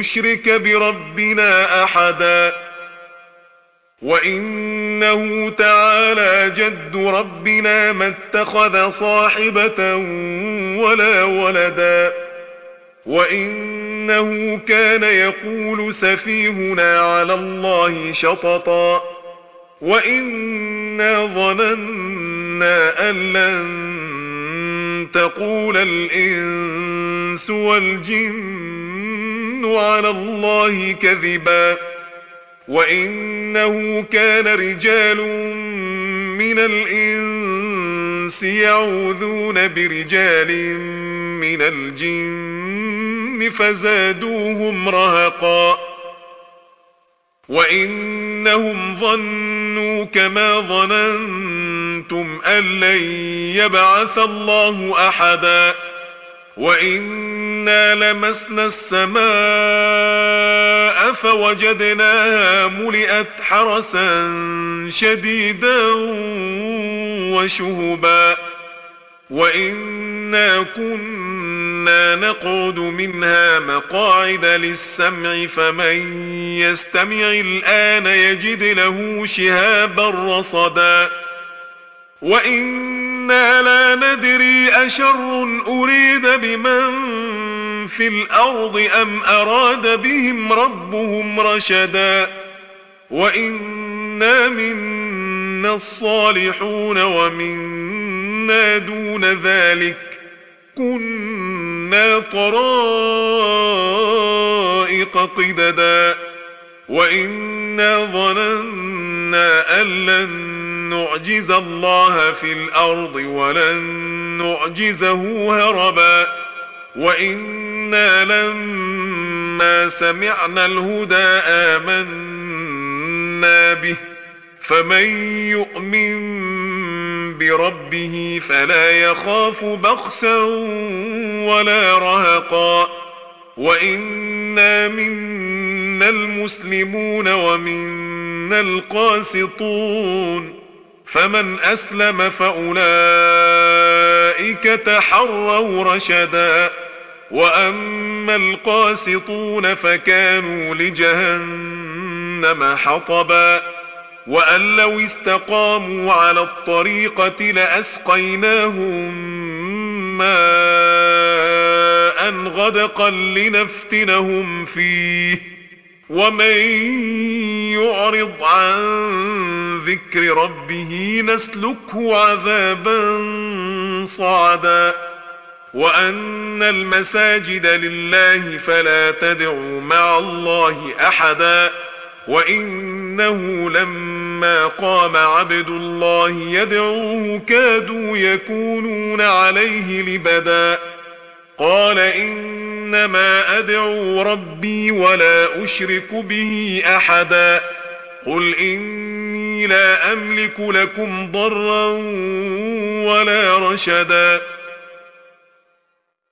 نشرك بربنا أحدا وإنه تعالى جد ربنا ما اتخذ صاحبة ولا ولدا وإنه كان يقول سفيهنا على الله شططا وإنا ظننا أن لن تقول الإنس والجن على الله كذبا وانه كان رجال من الانس يعوذون برجال من الجن فزادوهم رهقا وانهم ظنوا كما ظننتم ان لن يبعث الله احدا وانا لمسنا السماء فوجدناها ملئت حرسا شديدا وشهبا وانا كنا نقعد منها مقاعد للسمع فمن يستمع الان يجد له شهابا رصدا وأنا لا ندري اشر اريد بمن في الأرض أم أراد بهم ربهم رشدا وإنا منا الصالحون ومنا دون ذلك كنا طرائق قددا وإنا ظننا أن لن نعجز الله في الأرض ولن نعجزه هربا وأنا لما سمعنا الهدى آمنا به فمن يؤمن بربه فلا يخاف بخسا ولا رهقا. وإنا منا المسلمون ومنا القاسطون. فمن أسلم فأولئك تحروا رشدا. واما القاسطون فكانوا لجهنم حطبا وان لو استقاموا على الطريقة لاسقيناهم ماء غدقا لنفتنهم فيه ومن يعرض عن ذكر ربه نسلكه عذابا صعدا وأن المساجد لله فلا تدعوا مع الله أحدا وإنه لما قام عبد الله يدعوه كادوا يكونون عليه لبدا. قال إنما أدعو ربي ولا أشرك به أحدا. قل إني لا أملك لكم ضرا ولا رشدا.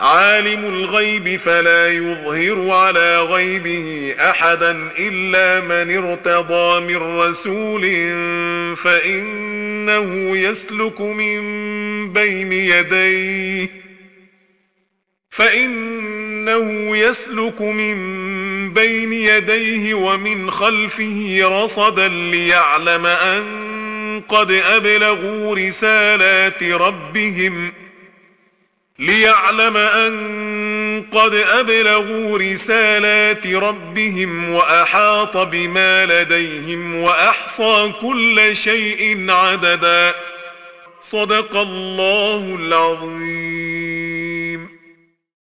عالم الغيب فلا يظهر على غيبه أحدا إلا من ارتضى من رسول فإنه يسلك من بين يديه فإنه يسلك من بين يديه ومن خلفه رصدا ليعلم أن قد أبلغوا رسالات ربهم ليعلم أن قد أبلغوا رسالات ربهم وأحاط بما لديهم وأحصى كل شيء عددا. صدق الله العظيم.